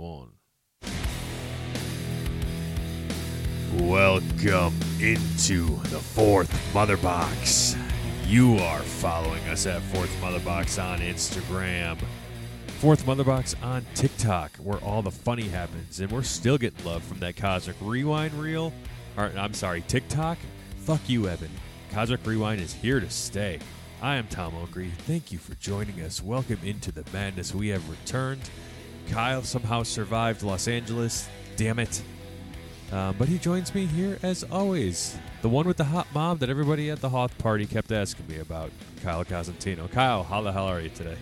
one. Welcome into the fourth Mother Box. You are following us at Fourth Mother Box on Instagram, Fourth Mother Box on TikTok, where all the funny happens, and we're still getting love from that Cosmic Rewind reel. Or, I'm sorry, TikTok. Fuck you, Evan. Cosmic Rewind is here to stay. I am Tom Ogre. Thank you for joining us. Welcome into the madness. We have returned. Kyle somehow survived Los Angeles. Damn it. Um, but he joins me here as always. The one with the hot mom that everybody at the Hoth party kept asking me about, Kyle Cosentino. Kyle, how the hell are you today?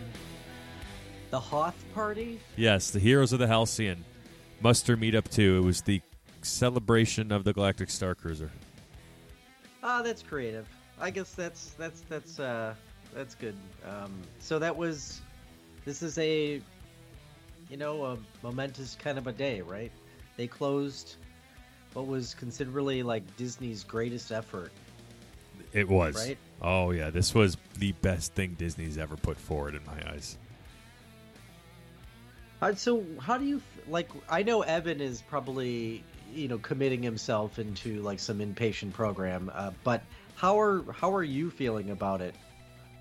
The Hoth Party? Yes, the Heroes of the Halcyon Muster Meetup too. It was the celebration of the Galactic Star Cruiser. Ah, that's creative. I guess that's that's that's uh that's good. Um, so that was this is a you know a momentous kind of a day, right? They closed what was considerably like Disney's greatest effort. It was. Right? Oh, yeah. This was the best thing Disney's ever put forward in my eyes. Uh, so how do you like? I know Evan is probably you know committing himself into like some inpatient program, uh, but how are how are you feeling about it?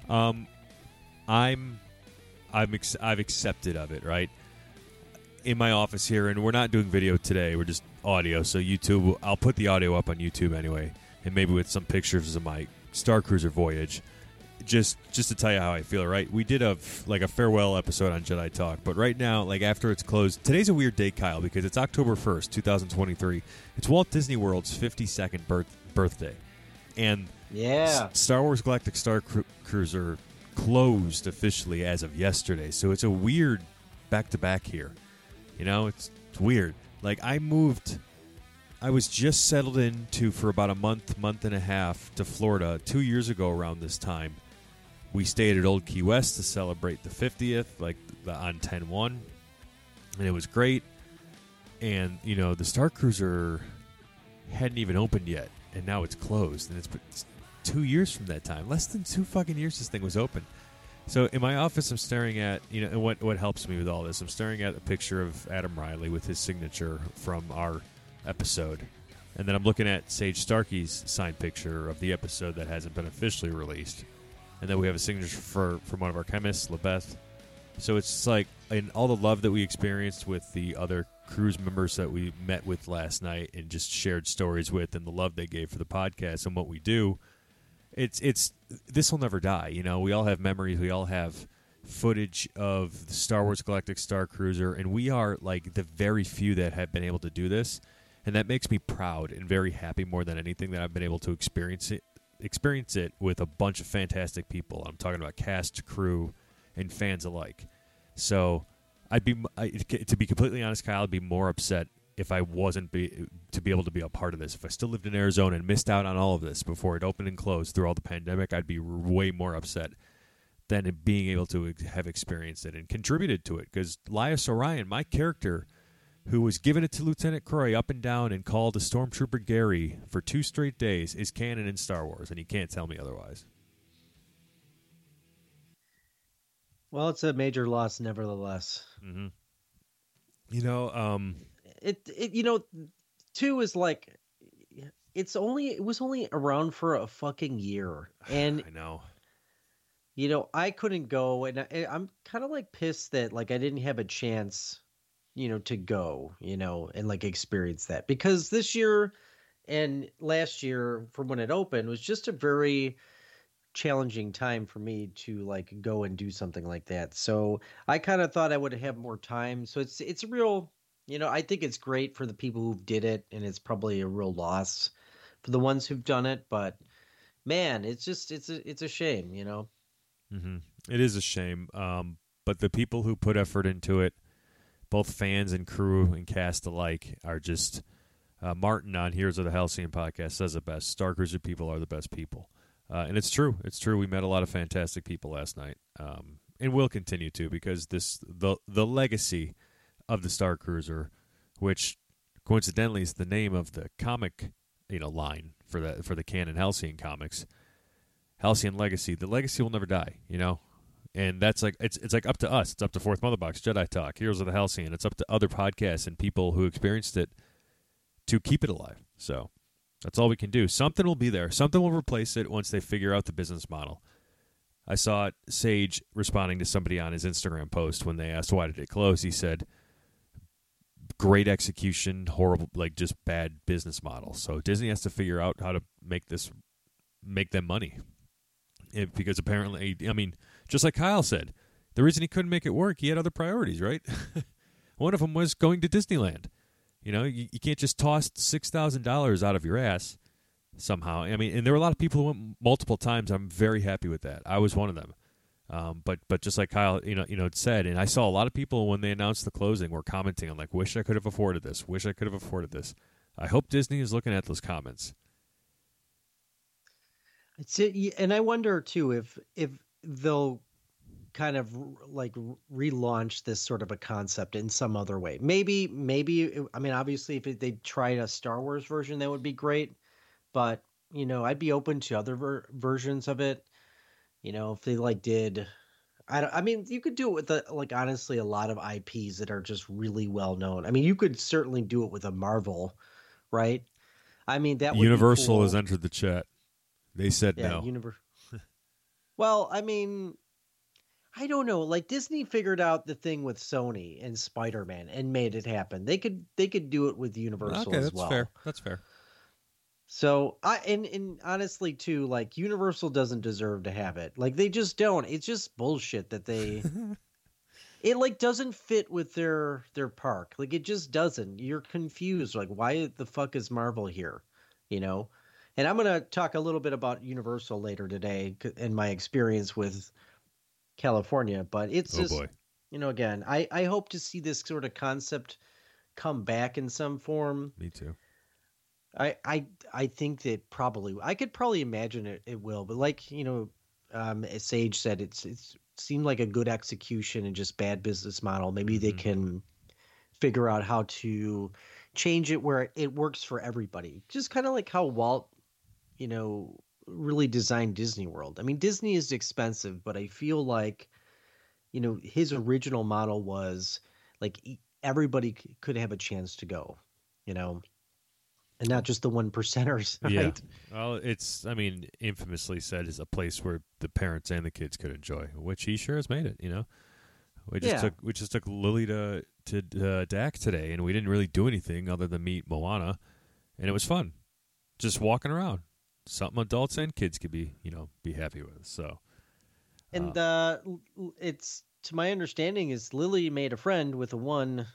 Um, I'm, I'm, ex- I've accepted of it. Right in my office here, and we're not doing video today. We're just audio. So YouTube, I'll put the audio up on YouTube anyway, and maybe with some pictures of my Star Cruiser voyage. Just, just to tell you how I feel. Right, we did a like a farewell episode on Jedi Talk, but right now, like after it's closed, today's a weird day, Kyle, because it's October first, two thousand twenty-three. It's Walt Disney World's fifty-second birth birthday, and Yeah. S- Star Wars Galactic Star Cru- Cruiser closed officially as of yesterday, so it's a weird back to back here. You know, it's, it's weird. Like I moved, I was just settled into for about a month, month and a half to Florida two years ago around this time. We stayed at Old Key West to celebrate the 50th, like the, on 10 1, and it was great. And you know, the Star Cruiser hadn't even opened yet, and now it's closed, and it's, it's two years from that time. Less than two fucking years this thing was open. So in my office, I'm staring at you know, and what what helps me with all this, I'm staring at a picture of Adam Riley with his signature from our episode, and then I'm looking at Sage Starkey's signed picture of the episode that hasn't been officially released, and then we have a signature for from one of our chemists, Lebeth. So it's just like in all the love that we experienced with the other cruise members that we met with last night and just shared stories with, and the love they gave for the podcast and what we do it's it's this will never die. You know, we all have memories. We all have footage of the Star Wars Galactic Star Cruiser, and we are like the very few that have been able to do this, and that makes me proud and very happy more than anything that I've been able to experience it experience it with a bunch of fantastic people. I'm talking about cast, crew, and fans alike. So I'd be I, to be completely honest, Kyle, I'd be more upset if I wasn't be to be able to be a part of this. If I still lived in Arizona and missed out on all of this before it opened and closed through all the pandemic, I'd be way more upset than being able to have experienced it and contributed to it. Because Lias Orion, my character, who was given it to Lieutenant Croy up and down and called a Stormtrooper Gary for two straight days, is canon in Star Wars, and he can't tell me otherwise. Well, it's a major loss, nevertheless. Mm-hmm. You know, um, it, it you know two is like it's only it was only around for a fucking year. And I know. you know i couldn't go and I, i'm kind of like pissed that like i didn't have a chance you know to go you know and like experience that. Because this year and last year from when it opened was just a very challenging time for me to like go and do something like that. So i kind of thought i would have more time. So it's it's a real you know, I think it's great for the people who did it, and it's probably a real loss for the ones who've done it. But man, it's just it's a it's a shame, you know. Mm-hmm. It is a shame, um, but the people who put effort into it, both fans and crew and cast alike, are just. Uh, Martin on Heroes of the Halcyon podcast says it best: Star Cruiser people are the best people, uh, and it's true. It's true. We met a lot of fantastic people last night, um, and will continue to because this the the legacy of the Star Cruiser, which coincidentally is the name of the comic, you know, line for the for the canon Halcyon comics. Halcyon Legacy. The legacy will never die. You know, and that's like it's it's like up to us. It's up to Fourth Mother Box, Jedi Talk, Heroes of the Halcyon. It's up to other podcasts and people who experienced it to keep it alive. So that's all we can do. Something will be there. Something will replace it once they figure out the business model. I saw Sage responding to somebody on his Instagram post when they asked why did it close. He said, "Great execution, horrible, like just bad business model." So Disney has to figure out how to make this make them money. It, because apparently, I mean, just like Kyle said, the reason he couldn't make it work, he had other priorities, right? One of them was going to Disneyland. You know, you, you can't just toss six thousand dollars out of your ass somehow. I mean, and there were a lot of people who went multiple times. I'm very happy with that. I was one of them. Um, but but just like Kyle, you know, you know, said, and I saw a lot of people when they announced the closing were commenting on like, "Wish I could have afforded this. Wish I could have afforded this." I hope Disney is looking at those comments. It's it, and I wonder too if if they'll kind of like relaunch this sort of a concept in some other way. Maybe maybe I mean obviously if they tried a Star Wars version that would be great, but you know I'd be open to other ver- versions of it. You know if they like did I don't, I mean you could do it with a, like honestly a lot of IPs that are just really well known. I mean you could certainly do it with a Marvel, right? I mean that Universal cool. has entered the chat. They said yeah, no. Univer- well, I mean, I don't know. Like Disney figured out the thing with Sony and Spider Man and made it happen. They could they could do it with Universal okay, as that's well. fair. That's fair. So I and and honestly too, like Universal doesn't deserve to have it. Like they just don't. It's just bullshit that they. it like doesn't fit with their their park. Like it just doesn't. You're confused. Like why the fuck is Marvel here? You know. And I'm going to talk a little bit about Universal later today and my experience with California. But it's oh just, boy. you know, again, I, I hope to see this sort of concept come back in some form. Me too. I I I think that probably I could probably imagine it, it will, but like you know, um, as Sage said, it's it's seemed like a good execution and just bad business model. Maybe mm-hmm. they can figure out how to change it where it works for everybody. Just kind of like how Walt you know, really designed Disney World. I mean, Disney is expensive, but I feel like, you know, his original model was like everybody could have a chance to go, you know, and not just the one percenters. Right? Yeah. Well, it's, I mean, infamously said is a place where the parents and the kids could enjoy, which he sure has made it, you know. We just Yeah. took we just took Lily to to uh, DAC today, and we didn't really do anything other than meet Moana, and it was fun, just walking around. Something adults and kids could be you know be happy with. So And uh, l- it's to my understanding is Lily made a friend with the one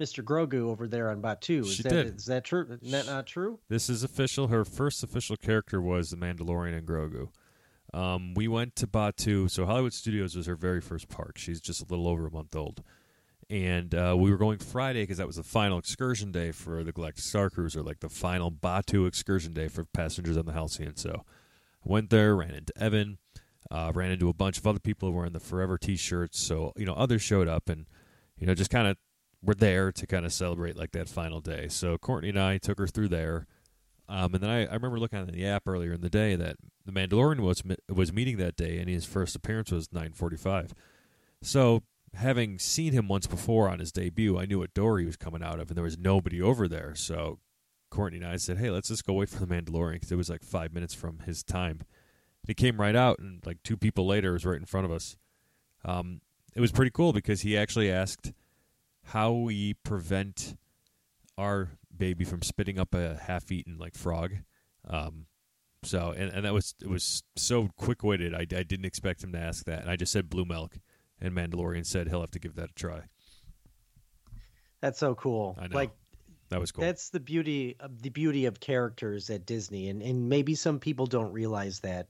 Mr. Grogu over there on Batuu. Is She that did. is that true? Is that not true? this is official. Her first official character was the Mandalorian and Grogu. Um, we went to Batuu, so Hollywood Studios was her very first park. She's just a little over a month old, and uh, we were going Friday because that was the final excursion day for the Galactic Star Cruiser, like the final Batuu excursion day for passengers on the Halcyon. So I went there, ran into Evan, uh, ran into a bunch of other people wearing the Forever T-shirts. So you know, others showed up, and you know, just kind of were there to kind of celebrate like that final day. So Courtney and I took her through there. Um, and then I, I remember looking at the app earlier in the day that the Mandalorian was was meeting that day, and his first appearance was nine forty five. So having seen him once before on his debut, I knew what door he was coming out of, and there was nobody over there. So Courtney and I said, "Hey, let's just go wait for the Mandalorian because it was like five minutes from his time." And he came right out, and like two people later, was right in front of us. Um, it was pretty cool because he actually asked how we prevent our baby from spitting up a half-eaten like frog. Um, so and, and that was it was so quick-witted. I, I didn't expect him to ask that, and I just said blue milk, and Mandalorian said he'll have to give that a try. That's so cool. I know. Like That was cool. That's the beauty of the beauty of characters at Disney, and and maybe some people don't realize that.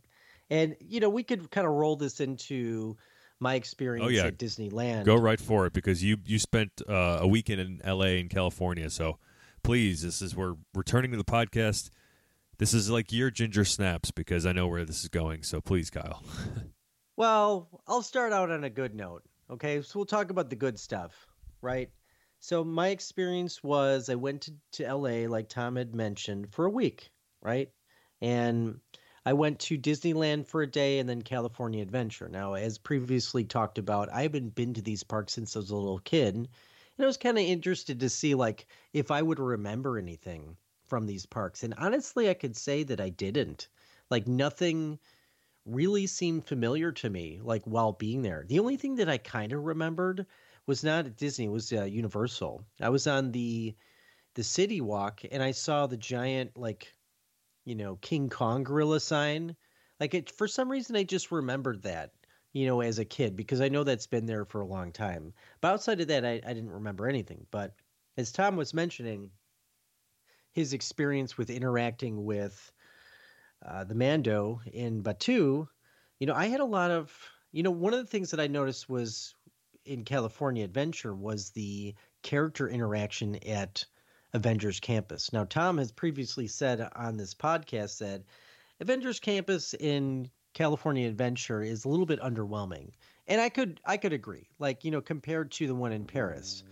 And you know, we could kind of roll this into my experience Oh, yeah. at Disneyland. Go right for it because you you spent uh, a weekend in L.A. in California. So please, this is we're returning to the podcast. This is like your ginger snaps because I know where this is going. So please, Kyle. Well, I'll start out on a good note. Okay, so we'll talk about the good stuff, right? So my experience was I went to, to LA, like Tom had mentioned, for a week, right? And I went to Disneyland for a day and then California Adventure. Now, as previously talked about, I haven't been to these parks since I was a little kid. And I was kind of interested to see like if I would remember anything from these parks. And honestly, I could say that I didn't. Like nothing really seemed familiar to me like while being there. The only thing that I kind of remembered was not at Disney, it was uh, Universal. I was on the the City Walk and I saw the giant like you know, King Kong gorilla sign. Like it for some reason I just remembered that, you know, as a kid because I know that's been there for a long time. But outside of that I, I didn't remember anything. But as Tom was mentioning, his experience with interacting with uh, the Mando in Batuu, you know, I had a lot of, you know, one of the things that I noticed was in California Adventure was the character interaction at Avengers Campus. Now, Tom has previously said on this podcast that Avengers Campus in California Adventure is a little bit underwhelming. And I could I could agree. Like, you know, compared to the one in Paris.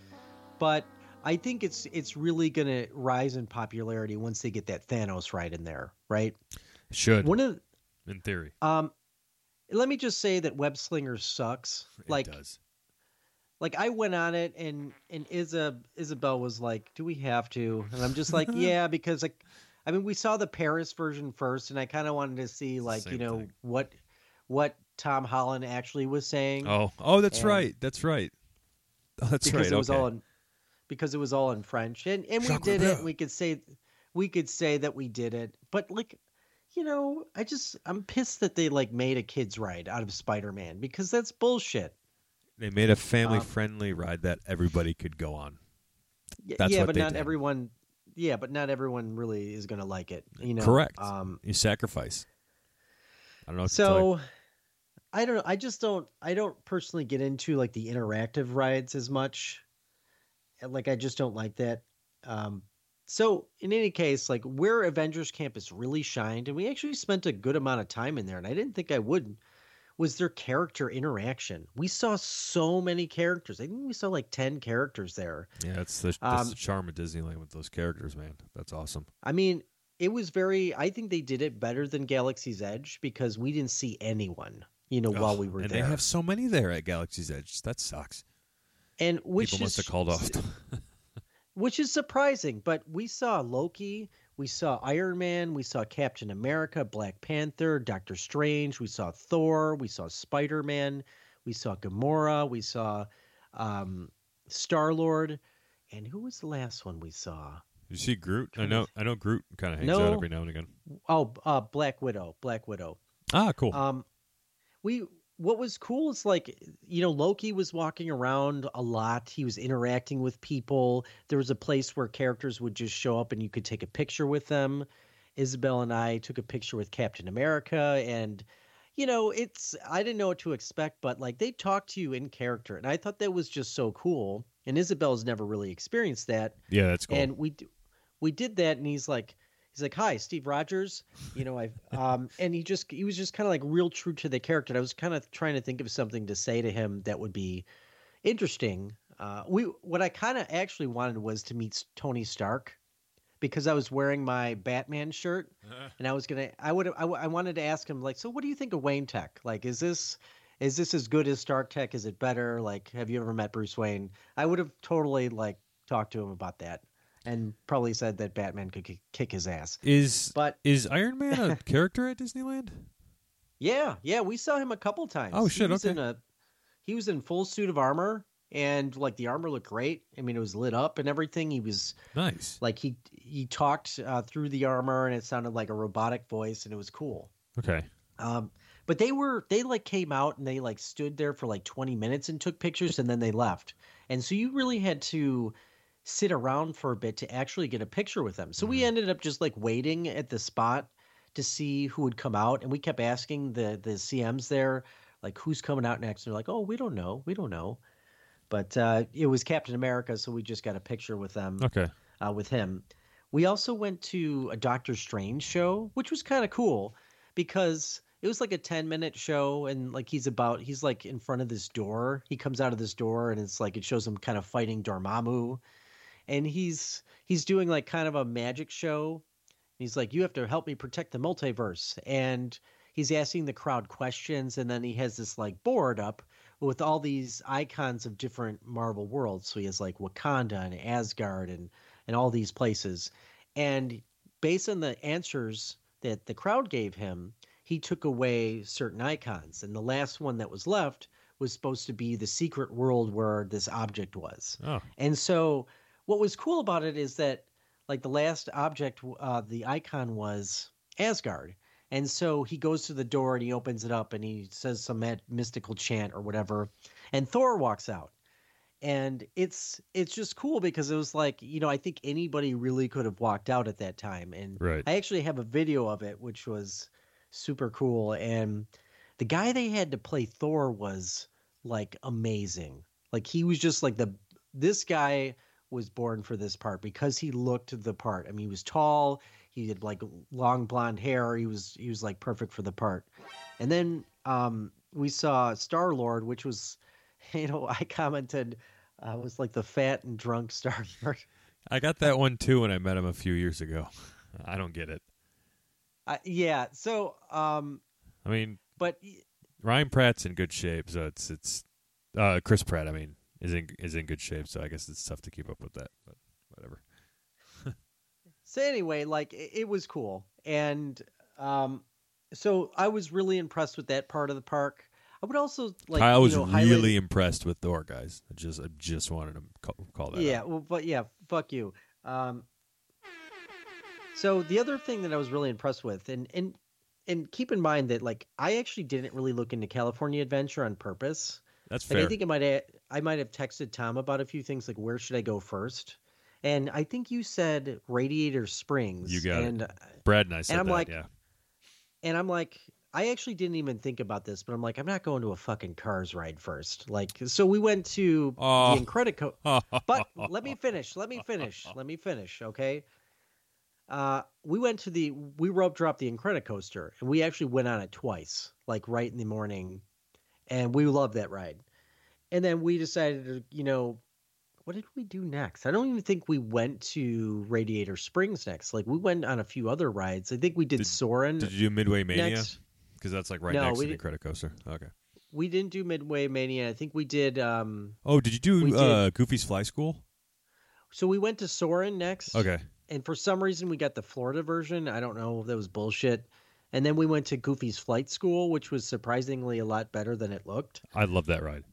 But I think it's it's really going to rise in popularity once they get that Thanos right in there, right? Should. One of in theory. Um let me just say that Web Slinger sucks. It like does. Like I went on it and and Isa, Isabel was like, "Do we have to?" And I'm just like, "Yeah," because like I mean, we saw the Paris version first and I kind of wanted to see like, Same you know, thing. what what Tom Holland actually was saying Oh, oh, that's And- right. That's right. Oh, that's because right. it was okay. all in because it was all in French. And and we Jacques did it. We could say we could say that we did it. But like you know, I just I'm pissed that they like made a kids ride out of Spider-Man because that's bullshit. They made a family Um, friendly ride that everybody could go on. That's yeah, but not did. everyone. Yeah, but not everyone really is going to like it. You know, Correct. Um, You sacrifice. I don't know. What to tell you. so I don't know. I just don't. I don't personally get into like the interactive rides as much. Like I just don't like that. Um, so in any case, like where Avengers Campus really shined, and we actually spent a good amount of time in there, and I didn't think I would. Was their character interaction? We saw so many characters. I think we saw like ten characters there. yeah, it's the, that's um, the charm of Disneyland with those characters, man. That's awesome. I mean, it was very. I think they did it better than Galaxy's Edge because we didn't see anyone. You know, while we were and there, they have so many there at Galaxy's Edge. That sucks. and which People is must have called off. which is surprising. But we saw Loki, we saw Iron Man, we saw Captain America, Black Panther, Doctor Strange, we saw Thor, we saw Spider Man, we saw Gamora, we saw um, Star Lord, and who was the last one we saw? you see Groot? I know. I know Groot kind of hangs No. out every now and again. Oh, uh, Black Widow, Black Widow. Ah, cool. Um, we what was cool is like eh, you know Loki was walking around a lot. He was interacting with people. There was a place where characters would just show up and you could take a picture with them. Isabel and I took a picture with Captain America and you know it's I didn't know what to expect but like they talked to you in character and I thought that was just so cool. And Isabel's never really experienced that yeah, that's cool. and we we did that and he's like he's like hi steve rogers. You know i um and he just he was just kind of like real true to the character and i was kind of trying to think of something to say to him that would be interesting. Uh we what i kind of actually wanted was to meet tony stark because i was wearing my batman shirt and i was gonna i would I, I wanted to ask him like so what do you think of wayne tech? Like is this is this as good as stark tech? Is it better? Like have you ever met bruce wayne? I would have totally like talked to him about that and probably said that batman could ki- kick his ass is but is Iron Man a character at Disneyland? yeah yeah we saw him a couple times Oh, shit, he was okay. in a he was in full suit of armor and like the armor looked great i mean it was lit up and everything he was Nice. like he he talked uh, through the armor and it sounded like a robotic voice and it was cool Okay. Um, but they were they like came out and they like stood there for like 20 minutes and took pictures and then they left. And so you really had to sit around for a bit to actually get a picture with them. So we Mhm. ended up just like waiting at the spot to see who would come out and we kept asking the the CMs there like who's coming out next. And they're like, "Oh, we don't know. We don't know." But uh, it was Captain America, so we just got a picture with them Okay. uh, with him. We also went to a Doctor Strange show, which was kind of cool because it was like a 10 minute show and like he's about he's like in front of this door. He comes out of this door and it's like it shows him kind of fighting Dormammu and he's he's doing like kind of a magic show. he's like, "You have to help me protect the multiverse." And he's asking the crowd questions, and then he has this like board up with all these icons of different Marvel worlds. So he has like Wakanda and Asgard and and all these places. And based on the answers that the crowd gave him, he took away certain icons. And the last one that was left was supposed to be the secret world where this object was. Oh, And so what was cool about it is that like the last object uh the icon was Asgard. And so he goes to the door and he opens it up and he says some mystical chant or whatever and Thor walks out. And it's it's just cool because it was like, you know, I think anybody really could have walked out at that time and right. I actually have a video of it, which was super cool. And the guy they had to play Thor was like amazing. Like he was just like the this guy was born for this part because he looked the part. I mean, he was tall. He had like long blonde hair. He was he was like perfect for the part. And then um, we saw Star Lord, which was, you know, I commented uh, was like the fat and drunk Star Lord. I got that one too when I met him a few years ago. I don't get it. Uh, yeah. So, um, I mean, but Ryan Pratt's in good shape, so it's it's uh, Chris Pratt. I mean, is in is in good shape, so I guess it's tough to keep up with that. But whatever. So anyway, like it, it was cool, and um, so I was really impressed with that part of the park. I would also like you was know, really highlight- impressed with Thor, guys. I just I just wanted to call, call that. yeah. out. Well, but yeah, fuck you. Um, so the other thing that I was really impressed with, and and and keep in mind that like I actually didn't really look into California Adventure on purpose. That's Like fair. I think I might have, I might have texted Tom about a few things like where should I go first, and I think you said Radiator Springs. You got it. and, Brad and I said and I'm that. like, yeah, And I'm like, I actually didn't even think about this, but I'm like, I'm not going to a fucking Cars ride first. Like, so we went to Oh. the Incredico. But let me finish. Let me finish. Let me finish. Okay. Uh, we went to the we rope dropped the Incredicoaster, and we actually went on it twice, like right in the morning, and we loved that ride. And then we decided to, you know, what did we do next? I don't even think we went to Radiator Springs next. Like we went on a few other rides. I think we did, Did- Soarin' Did you do Midway Mania? Because that's like right No, next to the Incredicoaster. Okay. We didn't do Midway Mania. I think we did. um Oh, did you do We did. uh, Goofy's Flight School? So we went to Soarin' next. Okay. And for some reason, we got the Florida version. I don't know if that was bullshit. And then we went to Goofy's Flight School, which was surprisingly a lot better than it looked. I love that ride.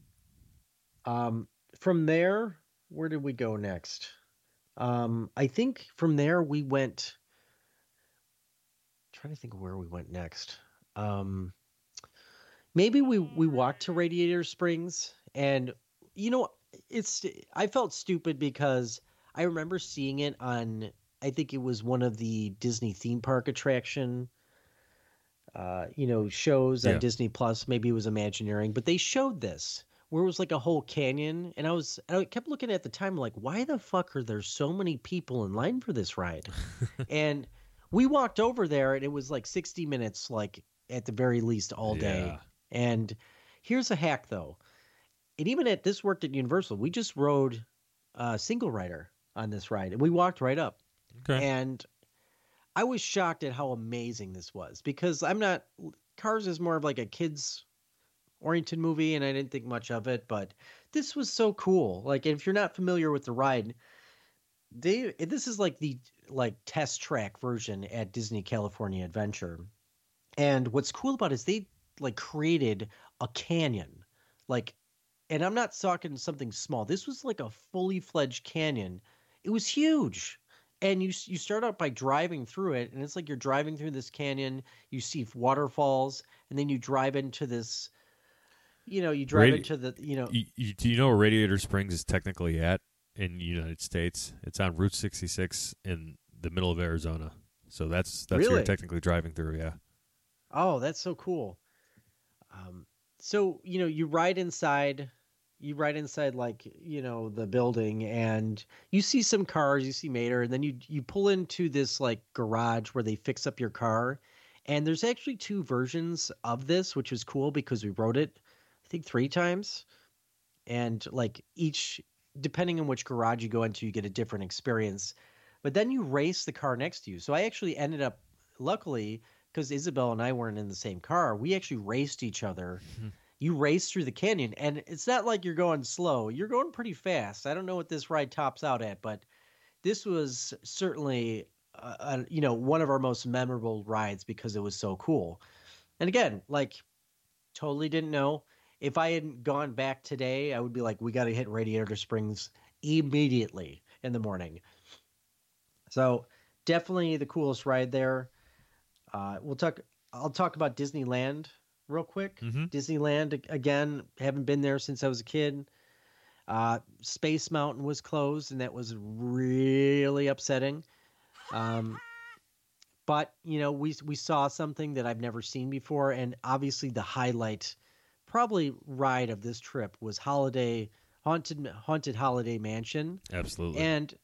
Um, from there, where did we go next? Um, I think from there we went. trying to think of where we went next. Um, maybe we we walked to Radiator Springs, and you know, it's I felt stupid because I remember seeing it on. I think it was one of the Disney theme park attraction. Uh, you know, shows on Disney Plus. Maybe it was Imagineering, but they showed this where it was like a whole canyon, and I was I kept looking at the time like, why the fuck are there so many people in line for this ride? and we walked over there, and it was like sixty minutes, like at the very least, all day. Yeah. And here's a hack though, and even at this worked at Universal, we just rode a single rider on this ride, and we walked right up. Okay. And I was shocked at how amazing this was because I'm not Cars is more of like a kids oriented movie and I didn't think much of it, but this was so cool. Like if you're not familiar with the ride, they this is like the like test track version at Disney California Adventure. And what's cool about it is they like created a canyon. Like and I'm not talking something small. This was like a fully fledged canyon. It was huge and you you start out by driving through it and it's like you're driving through this canyon you see waterfalls and then you drive into this you know you drive Radi- into the you know You, you, do you know where Radiator Springs is technically at in the United States? It's on Route 66 in the middle of Arizona. So that's that's where Really? you're technically driving through. Yeah. oh that's so cool um so you know you ride inside you ride inside like you know the building and you see some cars you see mater and then you you pull into this like garage where they fix up your car and there's actually two versions of this which is cool because we wrote it think three times and like each depending on which garage you go into you get a different experience but then you race the car next to you. So I actually ended up, luckily, because Isabel and I weren't in the same car, we actually raced each other. Mhm. You race through the canyon, and it's not like you're going slow. You're going pretty fast. I don't know what this ride tops out at, but this was certainly, uh, uh, you know, one of our most memorable rides because it was so cool. And again, like, totally didn't know. If I hadn't gone back today, I would be like, we got to hit Radiator Springs immediately in the morning. So definitely the coolest ride there. Uh, we'll talk. I'll talk about Disneyland real quick. hmm Disneyland again. Haven't been there since I was a kid. Uh, Space Mountain was closed, and that was really upsetting. Um, but you know, we we saw something that I've never seen before, and obviously the highlight, probably ride of this trip was Holiday Haunted Haunted Holiday Mansion. Absolutely. And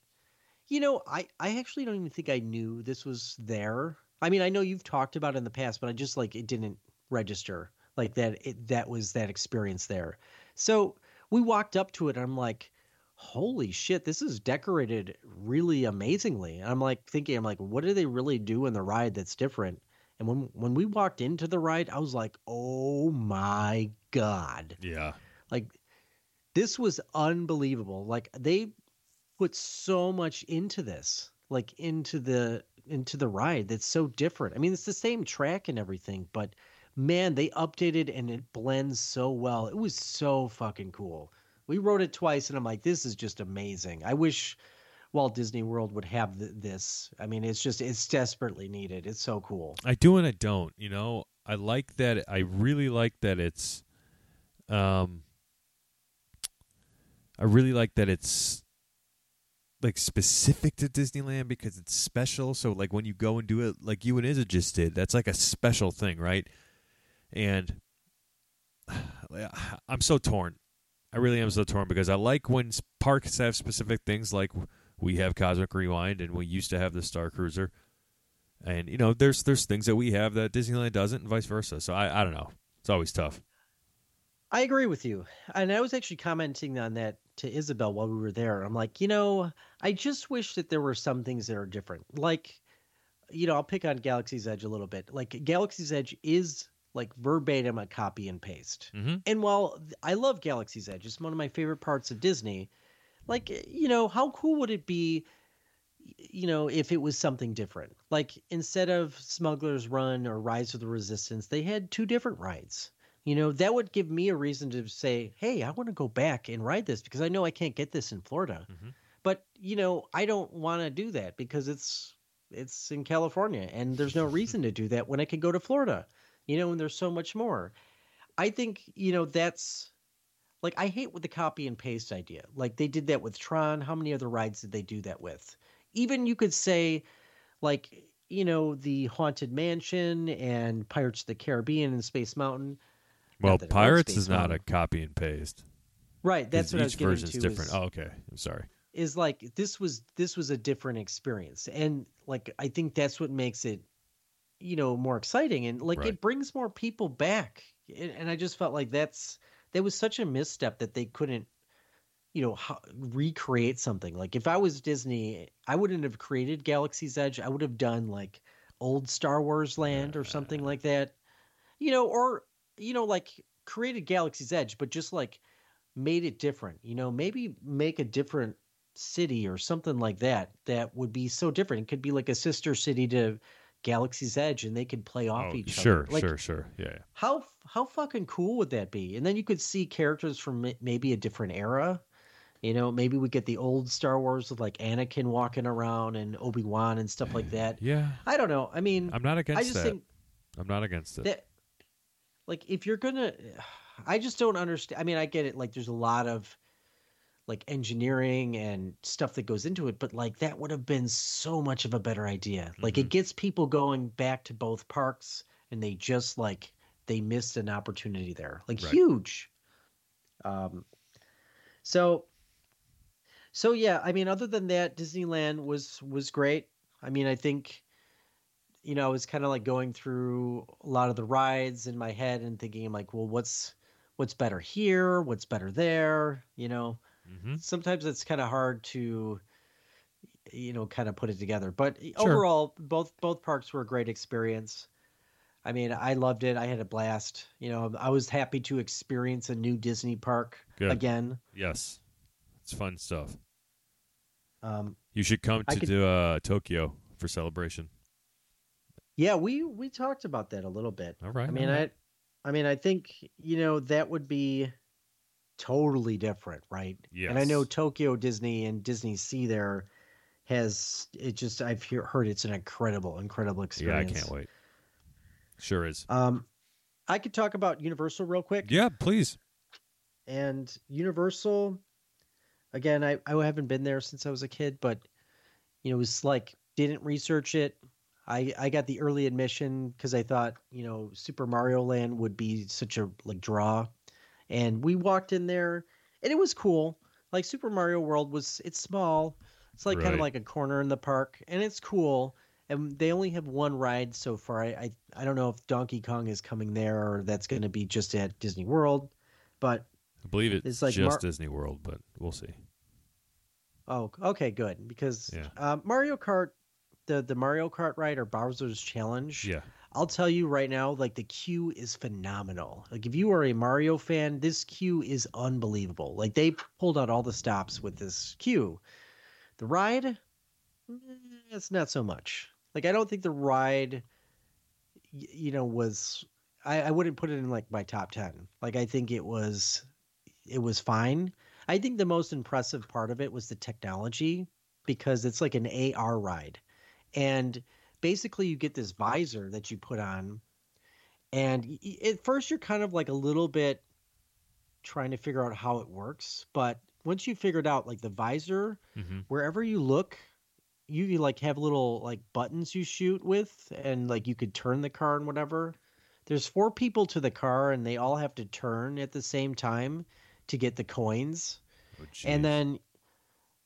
you know, I I actually don't even think I knew this was there. I mean, I know you've talked about it in the past, but I just like it didn't register like that. It that was that experience there. So we walked up to it, and I'm like, "Holy shit, this is decorated really amazingly." And I'm like thinking, I'm like, "What do they really do in the ride that's different?" And when when we walked into the ride, I was like, "Oh my god!" yeah. Like this was unbelievable. Like they put so much into this, like into the into the ride that's so different. I mean, it's the same track and everything, but man, they updated and it blends so well. It was so fucking cool. We rode it twice and I'm like, this is just amazing. I wish Walt Disney World would have th- this. I mean, it's just it's desperately needed. It's so cool. I do and I don't. You know, I like that. I really like that it's. Um. I really like that it's like specific to Disneyland because it's special. So like when you go and do it, like you and Izza just did, that's like a special thing, right? And I'm so torn. I really am so torn because I like when parks have specific things, like we have Cosmic Rewind and we used to have the Star Cruiser and you know there's there's things that we have that Disneyland doesn't and vice versa. So I I don't know. It's always tough. I agree with you. And I was actually commenting on that to Isabel while we were there. I'm like, you know, I just wish that there were some things that are different. Like, you know, I'll pick on Galaxy's Edge a little bit. Like, Galaxy's Edge is like verbatim a copy and paste. Mm-hmm. And while I love Galaxy's Edge, it's one of my favorite parts of Disney, like, you know, how cool would it be, you know, if it was something different? Like, instead of Smuggler's Run or Rise of the Resistance, they had two different rides. You know, that would give me a reason to say, hey, I want to go back and ride this because I know I can't get this in Florida. Mhm. But, you know, I don't want to do that because it's it's in California and there's no reason to do that when I can go to Florida. You know, and there's so much more. I think, you know, that's like I hate with the copy and paste idea. Like they did that with Tron. How many other rides did they do that with? Even you could say like, you know, the Haunted Mansion and Pirates of the Caribbean and Space Mountain. Well, that it was Pirates is not a copy and paste. Right, That's what I was each getting version's to. different. Is, Oh, okay. I'm sorry. is like this was this was a different experience, and like I think that's what makes it, you know, more exciting, and like Right. it brings more people back. And I just felt like that's that was such a misstep that they couldn't, you know, recreate something. Like if I was Disney, I wouldn't have created Galaxy's Edge. I would have done like old Star Wars Land or something like that, you know, or you know, like created Galaxy's Edge, but just like made it different. You know, maybe make a different city or something like that that would be so different. It could be like a sister city to Galaxy's Edge, and they could play off Oh, each sure, other. Like, sure, sure. Yeah, yeah. How how fucking cool would that be? And then you could see characters from maybe a different era. You know, maybe we get the old Star Wars with like Anakin walking around and Obi Wan and stuff like that. Yeah. I don't know. I mean, I'm not against I just that. think I'm not against it. that like if you're gonna i just don't understand i mean i get it like there's a lot of like engineering and stuff that goes into it but like that would have been so much of a better idea like Mm-hmm. it gets people going back to both parks and they just like they missed an opportunity there like Right. huge um so so yeah i mean other than that disneyland was was great i mean i think you know, I was kind of like going through a lot of the rides in my head and thinking, I'm like, well, what's what's better here? What's better there? You know, hmm sometimes it's kind of hard to, you know, kind of put it together. But Sure. overall, both both parks were a great experience. I mean, I loved it. I had a blast. You know, I was happy to experience a new Disney park Good. again. Yes, it's fun stuff. Um, You should come to could- do, uh, Tokyo for celebration. yeah, we we talked about that a little bit. All right. I mean, right. I, I mean, I think you know that would be totally different, right? And I know Tokyo Disney and Disney Sea there has it just I've hear, heard it's an incredible, incredible experience. yeah, I can't wait. Sure is. Um, I could talk about Universal real quick. Yeah, please. And Universal, again, I I haven't been there since I was a kid, but you know, it was like didn't research it. I I got the early admission because I thought you know Super Mario Land would be such a like draw, and we walked in there, and it was cool. Like Super Mario World was, it's small. It's like kind of like a corner in the park, and it's cool. And they only have one ride so far. I I, I don't know if Donkey Kong is coming there or that's going to be just at Disney World, but I believe it's, It's like just Mar- Disney World, but we'll see. Oh, okay, good. Because Yeah. uh, Mario Kart, the the Mario Kart ride or Bowser's Challenge, Yeah. I'll tell you right now, like the queue is phenomenal. Like if you are a Mario fan, this queue is unbelievable. Like they pulled out all the stops with this queue. The ride, eh, it's not so much. Like I don't think the ride, you know, was. I, I wouldn't put it in like my top ten. Like I think it was, it was fine. I think the most impressive part of it was the technology because it's like an AR ride. And basically you get this visor that you put on and at first you're kind of like a little bit trying to figure out how it works, but once you figured out like the visor, hmm wherever you look, you, you like have little like buttons you shoot with and like you could turn the car and whatever. There's four people to the car and they all have to turn at the same time to get the coins. Oh, And then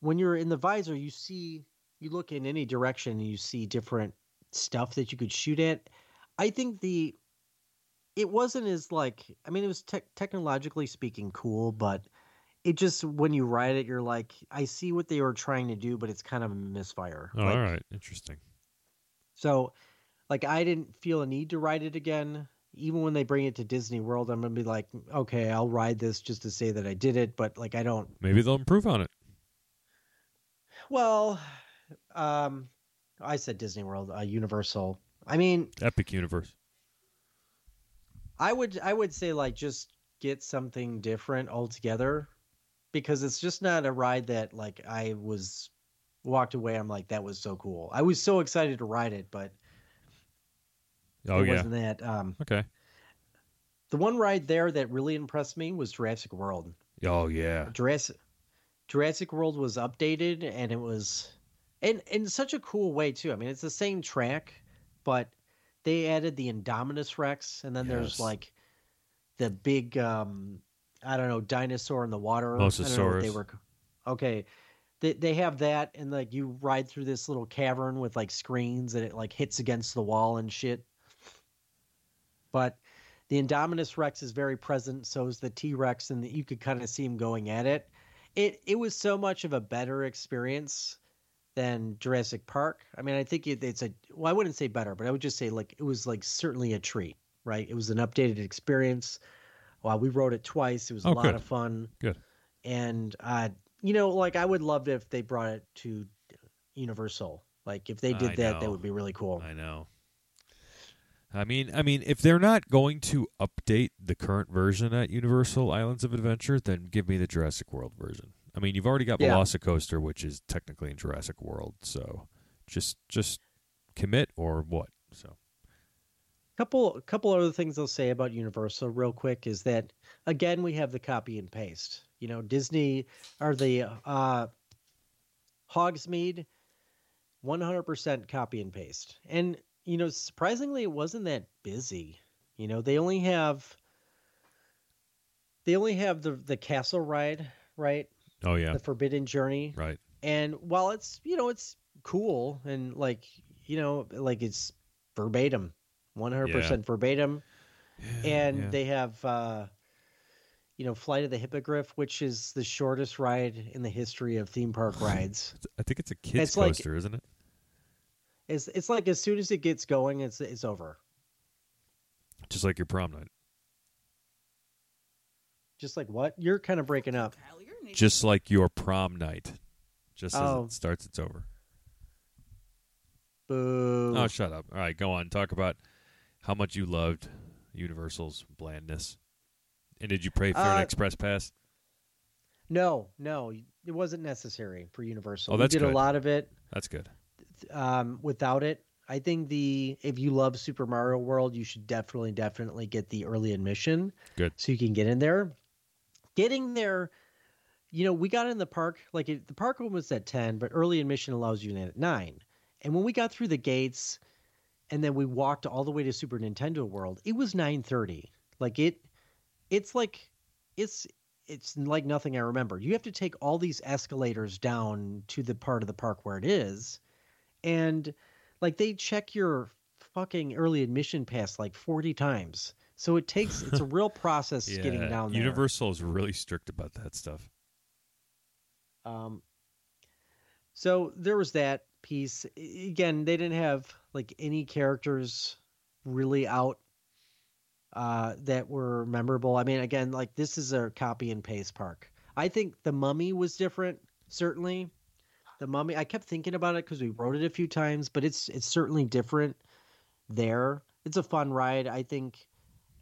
when you're in the visor, you see, you look in any direction and you see different stuff that you could shoot at. I think the, it wasn't as like, I mean, it was tech technologically speaking cool, but it just, when you ride it, you're like, I see what they were trying to do, but it's kind of a misfire. Oh, Like, all right. Interesting. So, like, I didn't feel a need to ride it again. Even when they bring it to Disney World, I'm to be like, okay, I'll ride this just to say that I did it. But, like, I don't Maybe they'll improve on it. Well, um, I said Disney World, uh, Universal. I mean, Epic Universe. I would I would say like just get something different altogether because it's just not a ride that like I was walked away I'm like that was so cool. I was so excited to ride it, but Oh it yeah. wasn't that um Okay. the one ride there that really impressed me was Jurassic World. Oh yeah. Jurassic Jurassic World was updated and it was in in such a cool way too. I mean, it's the same track, but they added the Indominus Rex and then Yes. there's like the big um I don't know, dinosaur in the water. I don't know what they Mosasaurus. were Okay. They they have that and like you ride through this little cavern with like screens and it like hits against the wall and shit. But the Indominus Rex is very present, so is the T Rex, and you could kind of see him going at it. It it was so much of a better experience than Jurassic Park. I mean, I think it, it's a well, I wouldn't say better, but I would just say like it was like certainly a treat, right? It was an updated experience. Well, we rode it twice. It was a Oh, lot good. of fun. Good. And uh, you know, like I would love it if they brought it to Universal. Like if they did I that, that would be really cool. I know. I mean, I mean, if they're not going to update the current version at Universal Islands of Adventure, then give me the Jurassic World version. I mean, you've already got Yeah. Velocicoaster, which is technically in Jurassic World, so just just commit or what? So couple couple other things I'll say about Universal real quick is that again we have the copy and paste. You know, Disney or the uh Hogsmeade 100% copy and paste. And you know, surprisingly it wasn't that busy. You know, they only have they only have the the castle ride, right? Oh yeah, The Forbidden Journey. right. And while it's, you know, it's cool and like, you know, like it's verbatim, 100% verbatim. And Yeah. they have, uh, you know, Flight of the Hippogriff, which is the shortest ride in the history of theme park rides. I think it's a kids It's like- coaster, isn't it? It's it's like as soon as it gets going, it's it's over. Just like your prom night. Just like what? You're kind of breaking up. Kyle, you're an idiot. Just like your prom night. Just as Oh. it starts, it's over. Boo. Oh, shut up. All right, go on. Talk about how much you loved Universal's blandness. And did you pray for an Uh, express pass? no, no, it wasn't necessary for Universal. Oh, that's we did good. a lot of it That's good. um, without it. I think the if you love Super Mario World, you should definitely definitely get the early admission. Good. So you can get in there. Getting there, you know, we got in the park like it, the park open was at ten, but early admission allows you in at nine. And when we got through the gates, and then we walked all the way to Super Nintendo World, it was nine thirty. Like it, it's like it's it's like nothing I remember. You have to take all these escalators down to the part of the park where it is, and like they check your fucking early admission pass like 40 times. So it takes it's a real process getting down there. Universal is really strict about that stuff. Um so there was that piece. Again, they didn't have like any characters really out uh that were memorable. I mean, again, like this is a copy and paste park. I think the mummy was different, certainly. The mummy I kept thinking about it because we wrote it a few times, but it's it's certainly different there. It's a fun ride. I think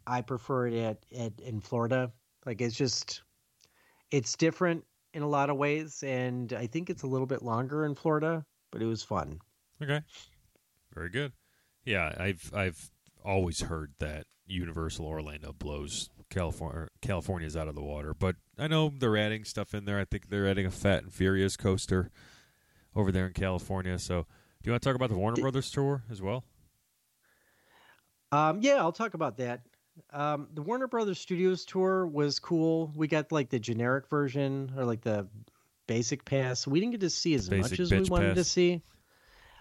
I prefer it at, at in Florida. Like it's just it's different in a lot of ways, and I think it's a little bit longer in Florida, but it was fun. Okay. Very good. Yeah, I've I've always heard that Universal Orlando blows California California's out of the water, but I know they're adding stuff in there. I think they're adding a Fast and Furious coaster over there in California. So, do you want to talk about the Warner Brothers tour as well? Um, yeah, I'll talk about that. Um, the Warner Brothers Studios tour was cool. We got like the generic version or like the basic pass. We didn't get to see as Basic much as we wanted to see.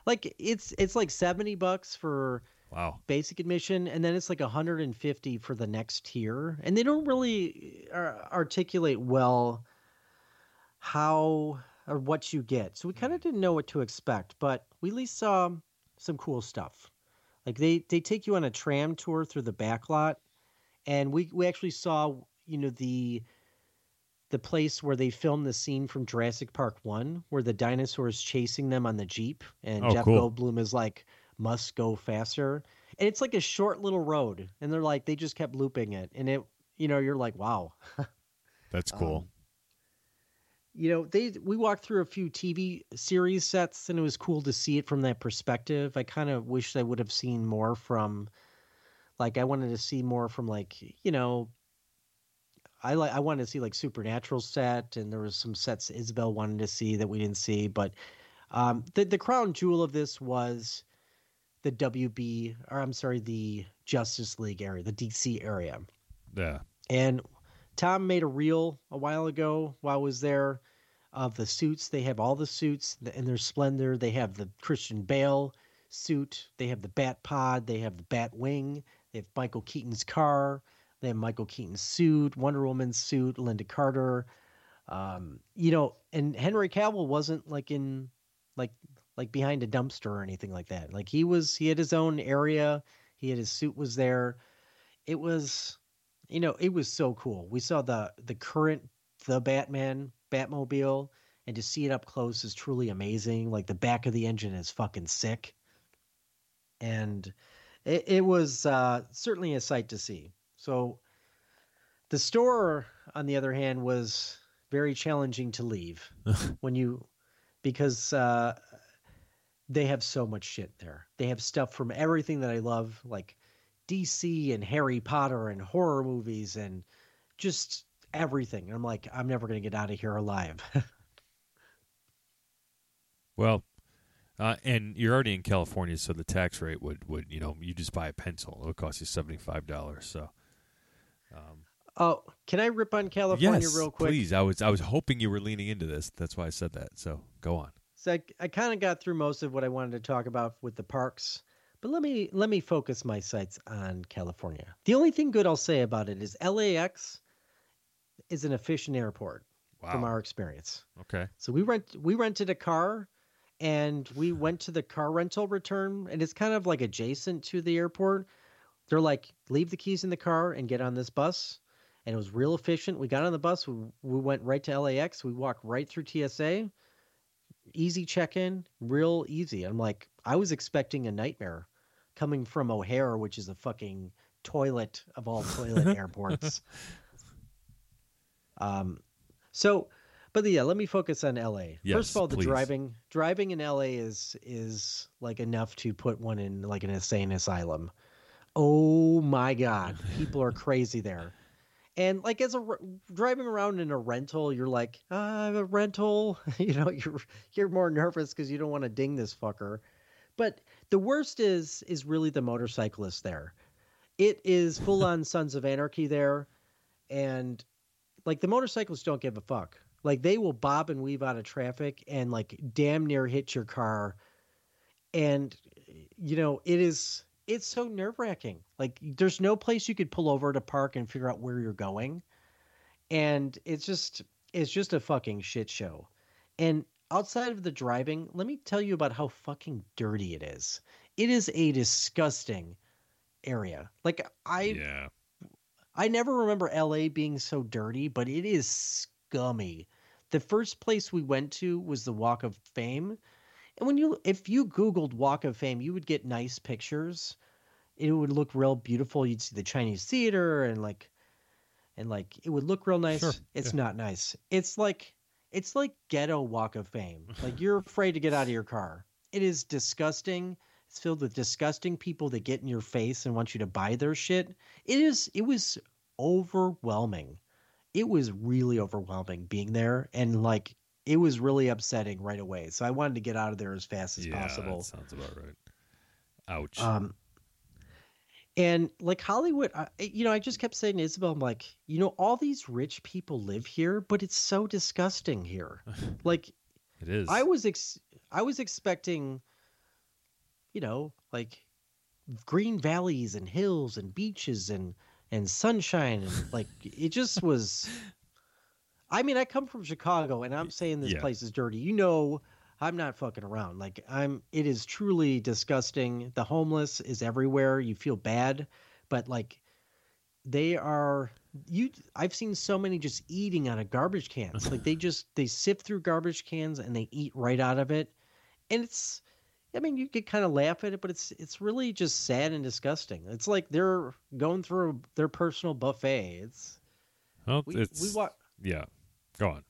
Like it's it's like seventy bucks for Wow. basic admission, and then it's like hundred and fifty for the next tier. And they don't really uh, articulate well how or what you get. So we kind of didn't know what to expect, but we at least saw some cool stuff. Like they they take you on a tram tour through the back lot, and we we actually saw you know the the place where they filmed the scene from Jurassic Park One, where the dinosaurs chasing them on the jeep, and Oh, Jeff cool. Goldblum is like must go faster, and it's like a short little road, and they're like they just kept looping it, and it you know you're like wow, That's cool. Um, you know they we walked through a few tv series sets and it was cool to see it from that perspective i kind of wish i would have seen more from like i wanted to see more from like you know i like i wanted to see like supernatural set and there was some sets isabel wanted to see that we didn't see but um the, the crown jewel of this was the wb or i'm sorry the justice league area the dc area yeah. and Tom made a reel a while ago while I was there of the suits. They have all the suits in their splendor. They have the Christian Bale suit. They have the Bat Pod. They have the Bat Wing. They have Michael Keaton's car. They have Michael Keaton's suit, Wonder Woman's suit, Lynda Carter. Um, you know, and Henry Cavill wasn't like in like like behind a dumpster or anything like that. Like he was he had his own area. He had his suit was there. It was you know, it was so cool. We saw the the current the Batman Batmobile and to see it up close is truly amazing. Like the back of the engine is fucking sick. And it, it was uh, certainly a sight to see. So the store, on the other hand, was very challenging to leave when you because uh, they have so much shit there. They have stuff from everything that I love, like DC and Harry Potter and horror movies and just everything. And I'm like, I'm never going to get out of here alive. Well, uh, and you're already in California, so the tax rate would, would you know you just buy a pencil, it would cost you seventy five dollars. So, um, oh, can I rip on California yes, real quick? please. I was I was hoping you were leaning into this. That's why I said that. So go on. So I, I kind of got through most of what I wanted to talk about with the parks, but let me let me focus my sights on California. The only thing good I'll say about it is LAX is an efficient airport Wow. from our experience. okay. So we rent we rented a car and we went to the car rental return and it's kind of like adjacent to the airport. They're like leave the keys in the car and get on this bus. And it was real efficient. We got on the bus, we, we went right to LAX, we walked right through TSA. Easy check-in, real easy. I'm like I was expecting a nightmare coming from O'Hare, which is a fucking toilet of all toilet airports. Um so but yeah, let me focus on LA. Yes, First of all, the please. driving driving in LA is is like enough to put one in like an insane asylum. Oh my god, people are crazy there. And like as a driving around in a rental, you're like, ah, I have a rental. you know, you're you're more nervous because you don't want to ding this fucker. But the worst is is really the motorcyclist there. It is full on Sons of Anarchy there, and like the motorcyclists don't give a fuck. Like they will bob and weave out of traffic and like damn near hit your car. And you know, it is it's so nerve wracking. Like there's no place you could pull over to park and figure out where you're going. And it's just it's just a fucking shit show. And outside of the driving, let me tell you about how fucking dirty it is. It is a disgusting area. Like I yeah. I never remember LA being so dirty, but it is scummy. The first place we went to was the Walk of Fame. And when you if you googled Walk of Fame, you would get nice pictures. It would look real beautiful. You'd see the Chinese theater and like and like it would look real nice. Sure, It's yeah. not nice. It's like it's like ghetto Walk of Fame. Like you're afraid to get out of your car. It is disgusting. It's filled with disgusting people that get in your face and want you to buy their shit. It is it was overwhelming. It was really overwhelming being there and like it was really upsetting right away. So I wanted to get out of there as fast as yeah, possible. Sounds about right. Ouch. Um, and like Hollywood, I, you know, I just kept saying to Isabel, I'm like, you know, all these rich people live here, but it's so disgusting here. like it is. I was, ex- I was expecting, you know, like green valleys and hills and beaches and and sunshine and like it just was. I mean, I come from Chicago, and I'm saying this Yeah. place is dirty. You know, I'm not fucking around. Like I'm it is truly disgusting. The homeless is everywhere. You feel bad, but like they are you I've seen so many just eating out of garbage cans. like they just they sift through garbage cans and they eat right out of it. And it's I mean, you could kind of laugh at it, but it's it's really just sad and disgusting. It's like they're going through their personal buffet. It's well, we it's we walk yeah. Go on.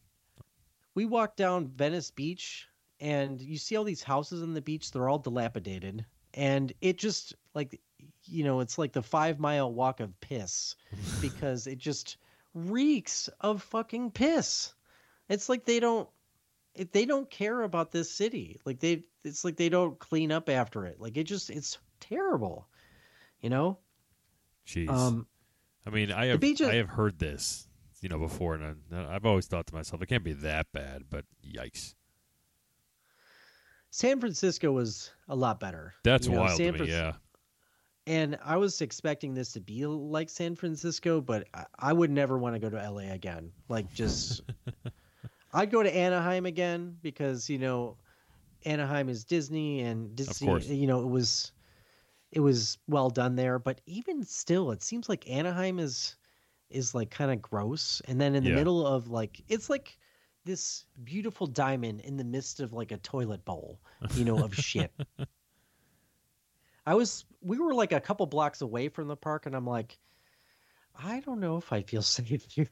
we walked down Venice Beach and you see all these houses on the beach, they're all dilapidated. And it just like you know, it's like the five mile walk of piss because it just reeks of fucking piss. It's like they don't they don't care about this city. Like they it's like they don't clean up after it. Like it just it's terrible. You know? Jeez. Um I mean, I have I have heard this, you know, before, and I, I've always thought to myself, it can't be that bad. But yikes, San Francisco was a lot better. that's You know, wild San to me. Fran- Yeah, And I was expecting this to be like San Francisco, but I, I would never want to go to LA again. Like, just I'd go to Anaheim again because you know Anaheim is Disney and Disney. You know, it was it was well done there, but even still, it seems like Anaheim is is like kind of gross. And then in the Yeah. middle of like it's like this beautiful diamond in the midst of like a toilet bowl, you know, of shit. I was we were like a couple blocks away from the park and I'm like I don't know if I feel safe here.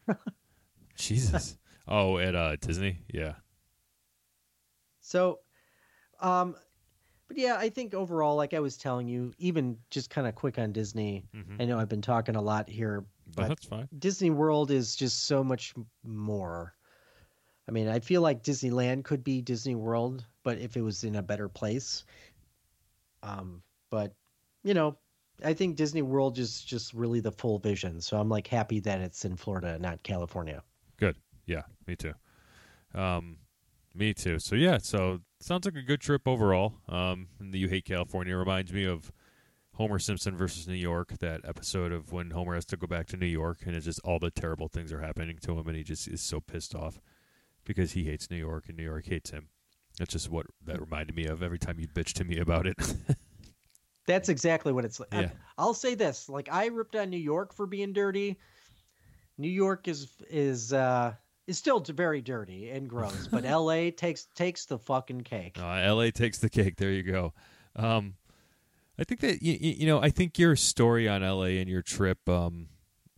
Jesus. Oh, at uh, Disney. Yeah, so um but yeah, I think overall like I was telling you, even just kind of quick on Disney. Mhm. I know I've been talking a lot here, but but that's fine. Disney World is just so much more. I mean, I feel like Disneyland could be Disney World, but if it was in a better place. Um, but you know, I think Disney World is just really the full vision. So I'm like happy that it's in Florida, not California. Good. Yeah, me too. Um, me too. So yeah, so sounds like a good trip overall. Um, and the you hate California reminds me of Homer Simpson versus New York, that episode of when Homer has to go back to New York and it's just all the terrible things are happening to him and he just is so pissed off because he hates New York and New York hates him. That's just what that reminded me of every time you bitch to me about it. That's exactly what it's like. Yeah. I'll say this: like I ripped on New York for being dirty. New York is is uh is still very dirty and gross, but L.A. takes takes the fucking cake. Uh, L.A. takes the cake. There you go. Um, I think that you, you know. I think your story on L.A. and your trip, um,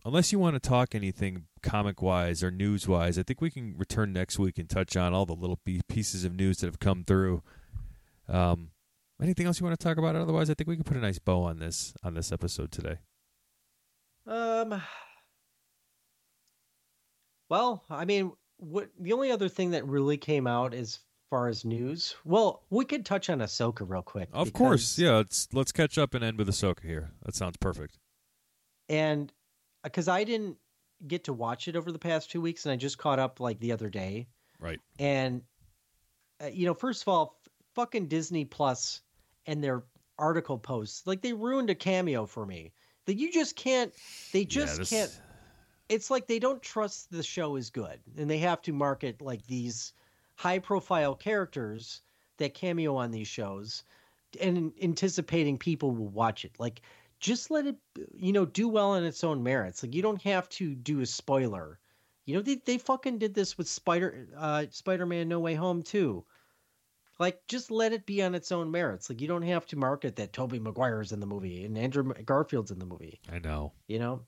unless you want to talk anything comic wise or news wise, I think we can return next week and touch on all the little pieces of news that have come through. Um, anything else you want to talk about? Otherwise, I think we can put a nice bow on this on this episode today. Um. Well, I mean, what the only other thing that really came out as far as news? Well, we could touch on Ahsoka real quick. Of course, yeah. Let's let's catch up and end with Ahsoka here. That sounds perfect. and because I didn't get to watch it over the past two weeks, and I just caught up like the other day, Right. and uh, you know, first of all, f- fucking Disney Plus and their article posts, like they ruined a cameo for me. That you just can't, they just yeah, this- can't. It's like they don't trust the show is good, and they have to market like these high-profile characters that cameo on these shows, and anticipating people will watch it. Like, just let it, you know, do well on its own merits. Like, you don't have to do a spoiler. You know, they they fucking did this with Spider uh Spider-Man No Way Home too. Like, just let it be on its own merits. Like, you don't have to market that Tobey Maguire's in the movie and Andrew Garfield's in the movie. I know. You know.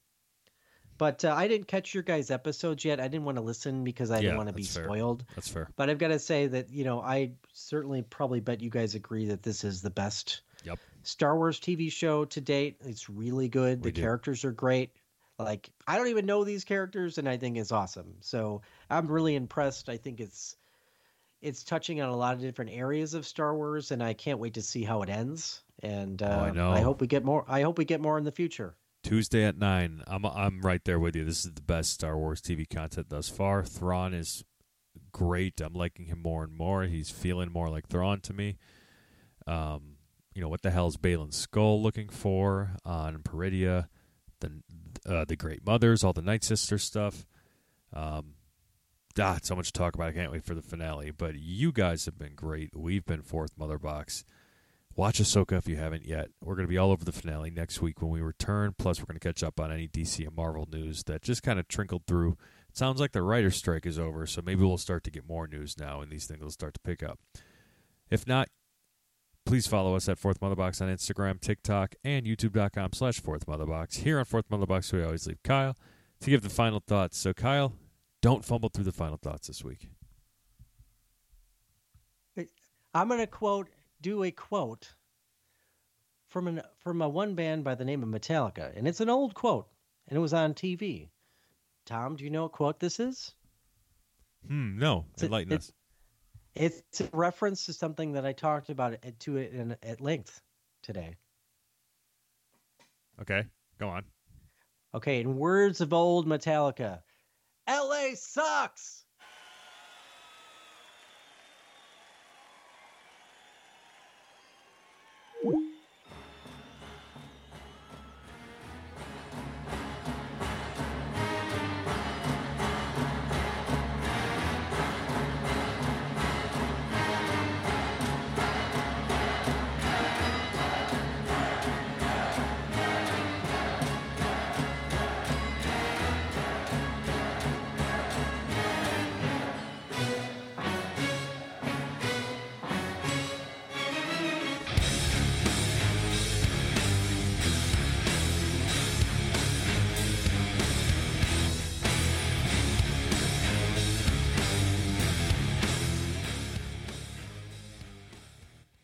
But uh, I didn't catch your guys' episodes yet. I didn't want to listen because I Yeah, didn't want to be fair. spoiled. That's fair. But I've got to say that you know I certainly probably bet you guys agree that this is the best Yep. Star Wars TV show to date. It's really good. We the do. characters are great. Like I don't even know these characters, and I think it's awesome. So I'm really impressed. I think it's it's touching on a lot of different areas of Star Wars, and I can't wait to see how it ends. And uh, Oh, I know. I hope we get more. I hope we get more in the future. Tuesday at nine. I'm I'm right there with you. This is the best Star Wars TV content thus far. Thrawn is great. I'm liking him more and more. He's feeling more like Thrawn to me. Um, you know what the hell is Baylan Skoll looking for on Peridea? The uh, the Great Mothers, all the Night Sister stuff. Um, ah, so much to talk about. I can't wait for the finale. But you guys have been great. We've been fourth Mother Box. Watch Ahsoka if you haven't yet. We're going to be all over the finale next week when we return. Plus, we're going to catch up on any DC and Marvel news that just kind of trickled through. It sounds like the writer's strike is over, so maybe we'll start to get more news now and these things will start to pick up. If not, please follow us at Fourth Mother Box on Instagram, TikTok, and YouTube.com slash Fourth Mother Box. Here on Fourth Mother Box, we always leave Kyle to give the final thoughts. So, Kyle, don't fumble through the final thoughts this week. I'm going to quote do a quote from an from a one band by the name of Metallica, and it's an old quote, and it was on TV. Tom, do you know what quote this is? Hmm, no, It's a- enlighten it's- us. It's a reference to something that I talked about it to it in, at length today. Okay, go on. Okay, in words of old Metallica, "L.A. sucks."